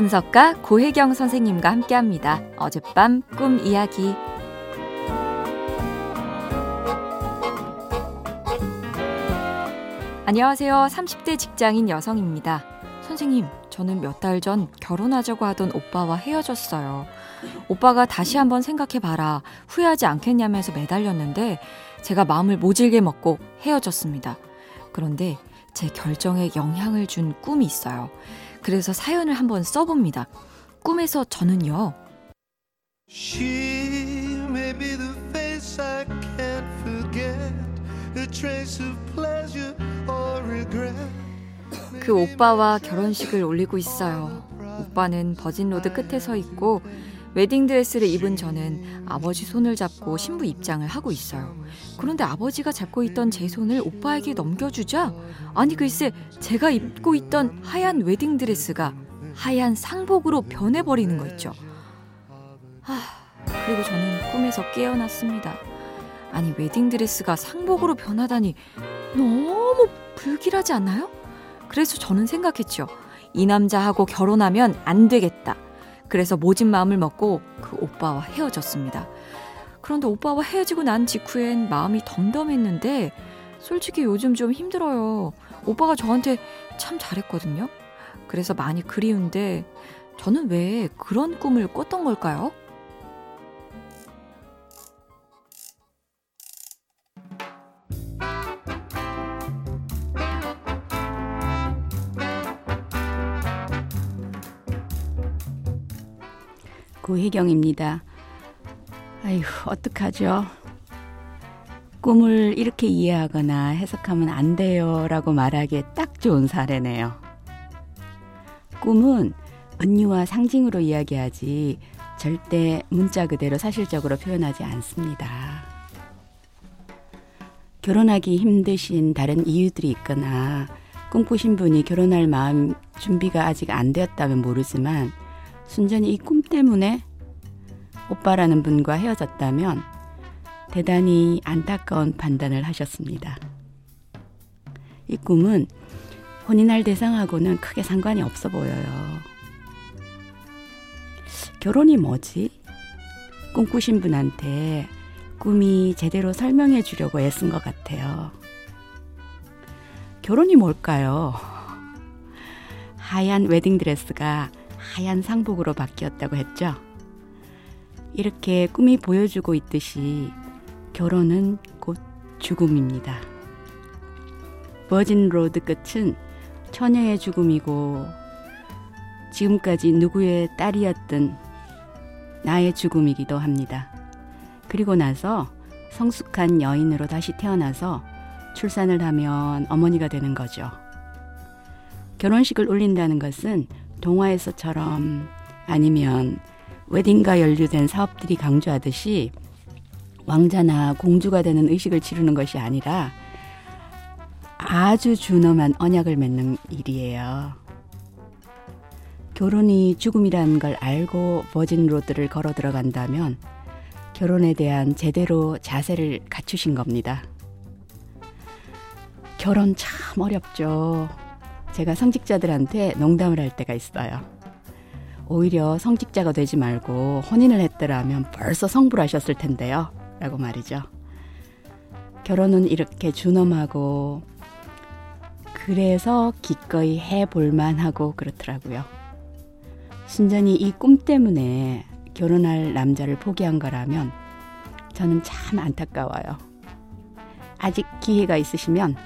분석가 고혜경 선생님과 함께합니다. 어젯밤 꿈 이야기. 안녕하세요. 30대 직장인 여성입니다. 선생님, 저는 몇 달 전 결혼하자고 하던 오빠와 헤어졌어요. 오빠가 다시 한번 생각해봐라. 후회하지 않겠냐면서 매달렸는데 제가 마음을 모질게 먹고 헤어졌습니다. 그런데 제 결정에 영향을 준 꿈이 있어요. 그래서 사연을 한번 써봅니다. 꿈에서 저는요. 그 오빠와 결혼식을 올리고 있어요. 오빠는 버진로드 끝에 서 있고 웨딩드레스를 입은 저는 아버지 손을 잡고 신부 입장을 하고 있어요. 그런데 아버지가 잡고 있던 제 손을 오빠에게 넘겨주자 아니 글쎄 제가 입고 있던 하얀 웨딩드레스가 하얀 상복으로 변해버리는 거 있죠. 아, 그리고 저는 꿈에서 깨어났습니다. 아니 웨딩드레스가 상복으로 변하다니 너무 불길하지 않나요? 그래서 저는 생각했죠. 이 남자하고 결혼하면 안 되겠다. 그래서 모진 마음을 먹고 그 오빠와 헤어졌습니다. 그런데 오빠와 헤어지고 난 직후엔 마음이 덤덤했는데 솔직히 요즘 좀 힘들어요. 오빠가 저한테 참 잘했거든요. 그래서 많이 그리운데 저는 왜 그런 꿈을 꿨던 걸까요? 고혜경입니다. 아휴, 어떡하죠? 꿈을 이렇게 이해하거나 해석하면 안 돼요 라고 말하기에 딱 좋은 사례네요. 꿈은 은유와 상징으로 이야기하지 절대 문자 그대로 사실적으로 표현하지 않습니다. 결혼하기 힘드신 다른 이유들이 있거나 꿈꾸신 분이 결혼할 마음 준비가 아직 안 되었다면 모르지만 순전히 이 꿈 때문에 오빠라는 분과 헤어졌다면 대단히 안타까운 판단을 하셨습니다. 이 꿈은 혼인할 대상하고는 크게 상관이 없어 보여요. 결혼이 뭐지? 꿈꾸신 분한테 꿈이 제대로 설명해 주려고 애쓴 것 같아요. 결혼이 뭘까요? 하얀 웨딩드레스가 하얀 상복으로 바뀌었다고 했죠. 이렇게 꿈이 보여주고 있듯이 결혼은 곧 죽음입니다. virgin road 끝은 처녀의 죽음이고 지금까지 누구의 딸이었든 나의 죽음이기도 합니다. 그리고 나서 성숙한 여인으로 다시 태어나서 출산을 하면 어머니가 되는 거죠. 결혼식을 올린다는 것은 동화에서처럼 아니면 웨딩과 연루된 사업들이 강조하듯이 왕자나 공주가 되는 의식을 치르는 것이 아니라 아주 준엄한 언약을 맺는 일이에요. 결혼이 죽음이라는 걸 알고 버진 로드를 걸어 들어간다면 결혼에 대한 제대로 자세를 갖추신 겁니다. 결혼 참 어렵죠. 제가 성직자들한테 농담을 할 때가 있어요. 오히려 성직자가 되지 말고 혼인을 했더라면 벌써 성불 하셨을 텐데요. 라고 말이죠. 결혼은 이렇게 준엄하고 그래서 기꺼이 해볼 만 하고 그렇더라고요. 순전히 이 꿈 때문에 결혼할 남자를 포기한 거라면 저는 참 안타까워요. 아직 기회가 있으시면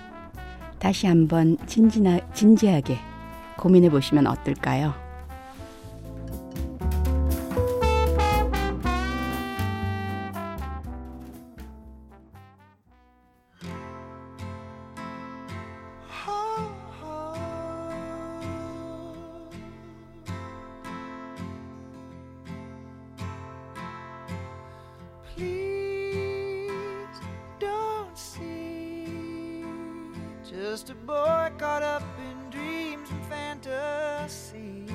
다시 한번 진지하게 고민해 보시면 어떨까요? Just a boy caught up in dreams and fantasies.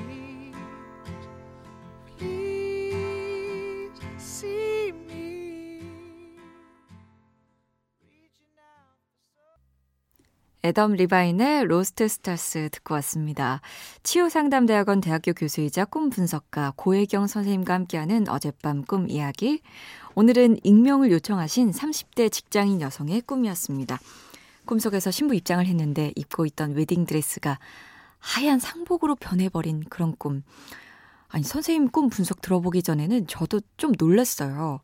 Please see me. 애덤 리바인의 Lost Stars 듣고 왔습니다. 치유상담대학원 대학교 교수이자 꿈 분석가 고혜경 선생님과 함께하는 어젯밤 꿈 이야기. 오늘은 익명을 요청하신 30대 직장인 여성의 꿈이었습니다. 꿈속에서 신부 입장을 했는데 입고 있던 웨딩드레스가 하얀 상복으로 변해버린 그런 꿈. 아니, 선생님 꿈 분석 들어보기 전에는 저도 좀 놀랐어요.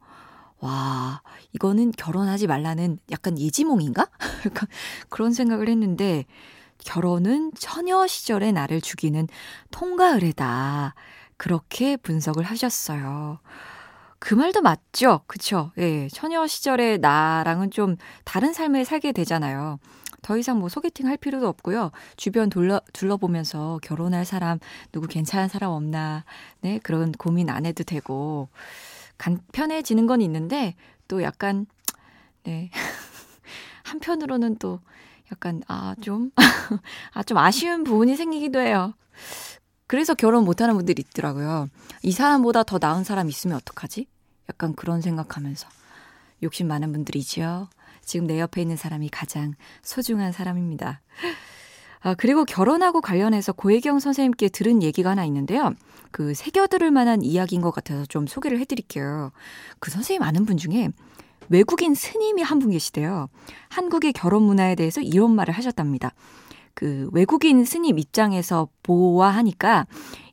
와, 이거는 결혼하지 말라는 약간 예지몽인가? 그런 생각을 했는데, 결혼은 처녀 시절의 나를 죽이는 통과의례다. 그렇게 분석을 하셨어요. 그 말도 맞죠? 그쵸? 예, 처녀 시절의 나랑은 좀 다른 삶을 살게 되잖아요. 더 이상 뭐 소개팅 할 필요도 없고요. 주변 둘러, 둘러보면서 결혼할 사람, 누구 괜찮은 사람 없나, 네, 그런 고민 안 해도 되고. 간편해지는 건 있는데 또 약간 네. 한편으로는 또 약간 아 좀 아 좀 아쉬운 부분이 생기기도 해요. 그래서 결혼 못 하는 분들이 있더라고요. 이 사람보다 더 나은 사람 있으면 어떡하지? 약간 그런 생각하면서 욕심 많은 분들이지요. 지금 내 옆에 있는 사람이 가장 소중한 사람입니다. 아, 그리고 결혼하고 관련해서 고혜경 선생님께 들은 얘기가 하나 있는데요. 그 새겨들을 만한 이야기인 것 같아서 좀 소개를 해드릴게요. 그 선생님 아는 분 중에 외국인 스님이 한 분 계시대요. 한국의 결혼 문화에 대해서 이런 말을 하셨답니다. 그 외국인 스님 입장에서 보아하니까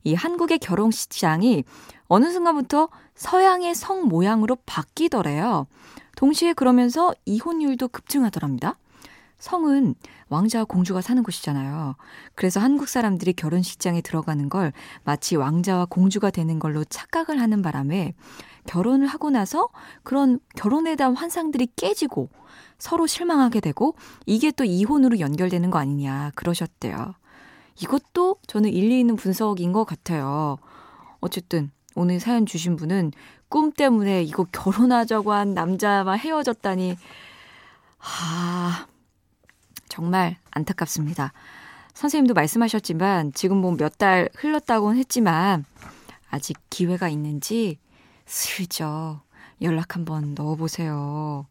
이 한국의 결혼 시장이 어느 순간부터 서양의 성 모양으로 바뀌더래요. 동시에 그러면서 이혼율도 급증하더랍니다. 성은 왕자와 공주가 사는 곳이잖아요. 그래서 한국 사람들이 결혼식장에 들어가는 걸 마치 왕자와 공주가 되는 걸로 착각을 하는 바람에 결혼을 하고 나서 그런 결혼에 대한 환상들이 깨지고 서로 실망하게 되고 이게 또 이혼으로 연결되는 거 아니냐 그러셨대요. 이것도 저는 일리 있는 분석인 것 같아요. 어쨌든 오늘 사연 주신 분은 꿈 때문에 이거 결혼하자고 한 남자와 헤어졌다니 하 정말 안타깝습니다. 선생님도 말씀하셨지만 지금 뭐 몇 달 흘렀다고는 했지만 아직 기회가 있는지 슬쩍 연락 한번 넣어보세요.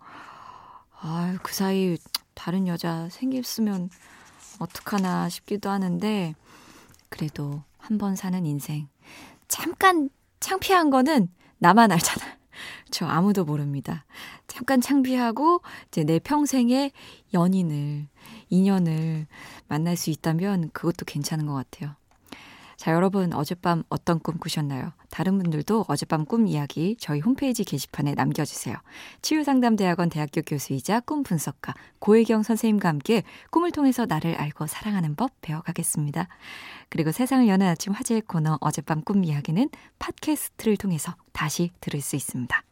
아유, 그 사이 다른 여자 생겼으면 어떡하나 싶기도 하는데 그래도 한 번 사는 인생 잠깐 창피한 거는 나만 알잖아. 저 아무도 모릅니다. 잠깐 창피하고 이제 내 평생의 연인을 인연을 만날 수 있다면 그것도 괜찮은 것 같아요. 자, 여러분 어젯밤 어떤 꿈 꾸셨나요? 다른 분들도 어젯밤 꿈 이야기 저희 홈페이지 게시판에 남겨주세요. 치유상담대학원 대학교 교수이자 꿈 분석가 고혜경 선생님과 함께 꿈을 통해서 나를 알고 사랑하는 법 배워가겠습니다. 그리고 세상을 여는 아침 화제의 코너 어젯밤 꿈 이야기는 팟캐스트를 통해서 다시 들을 수 있습니다.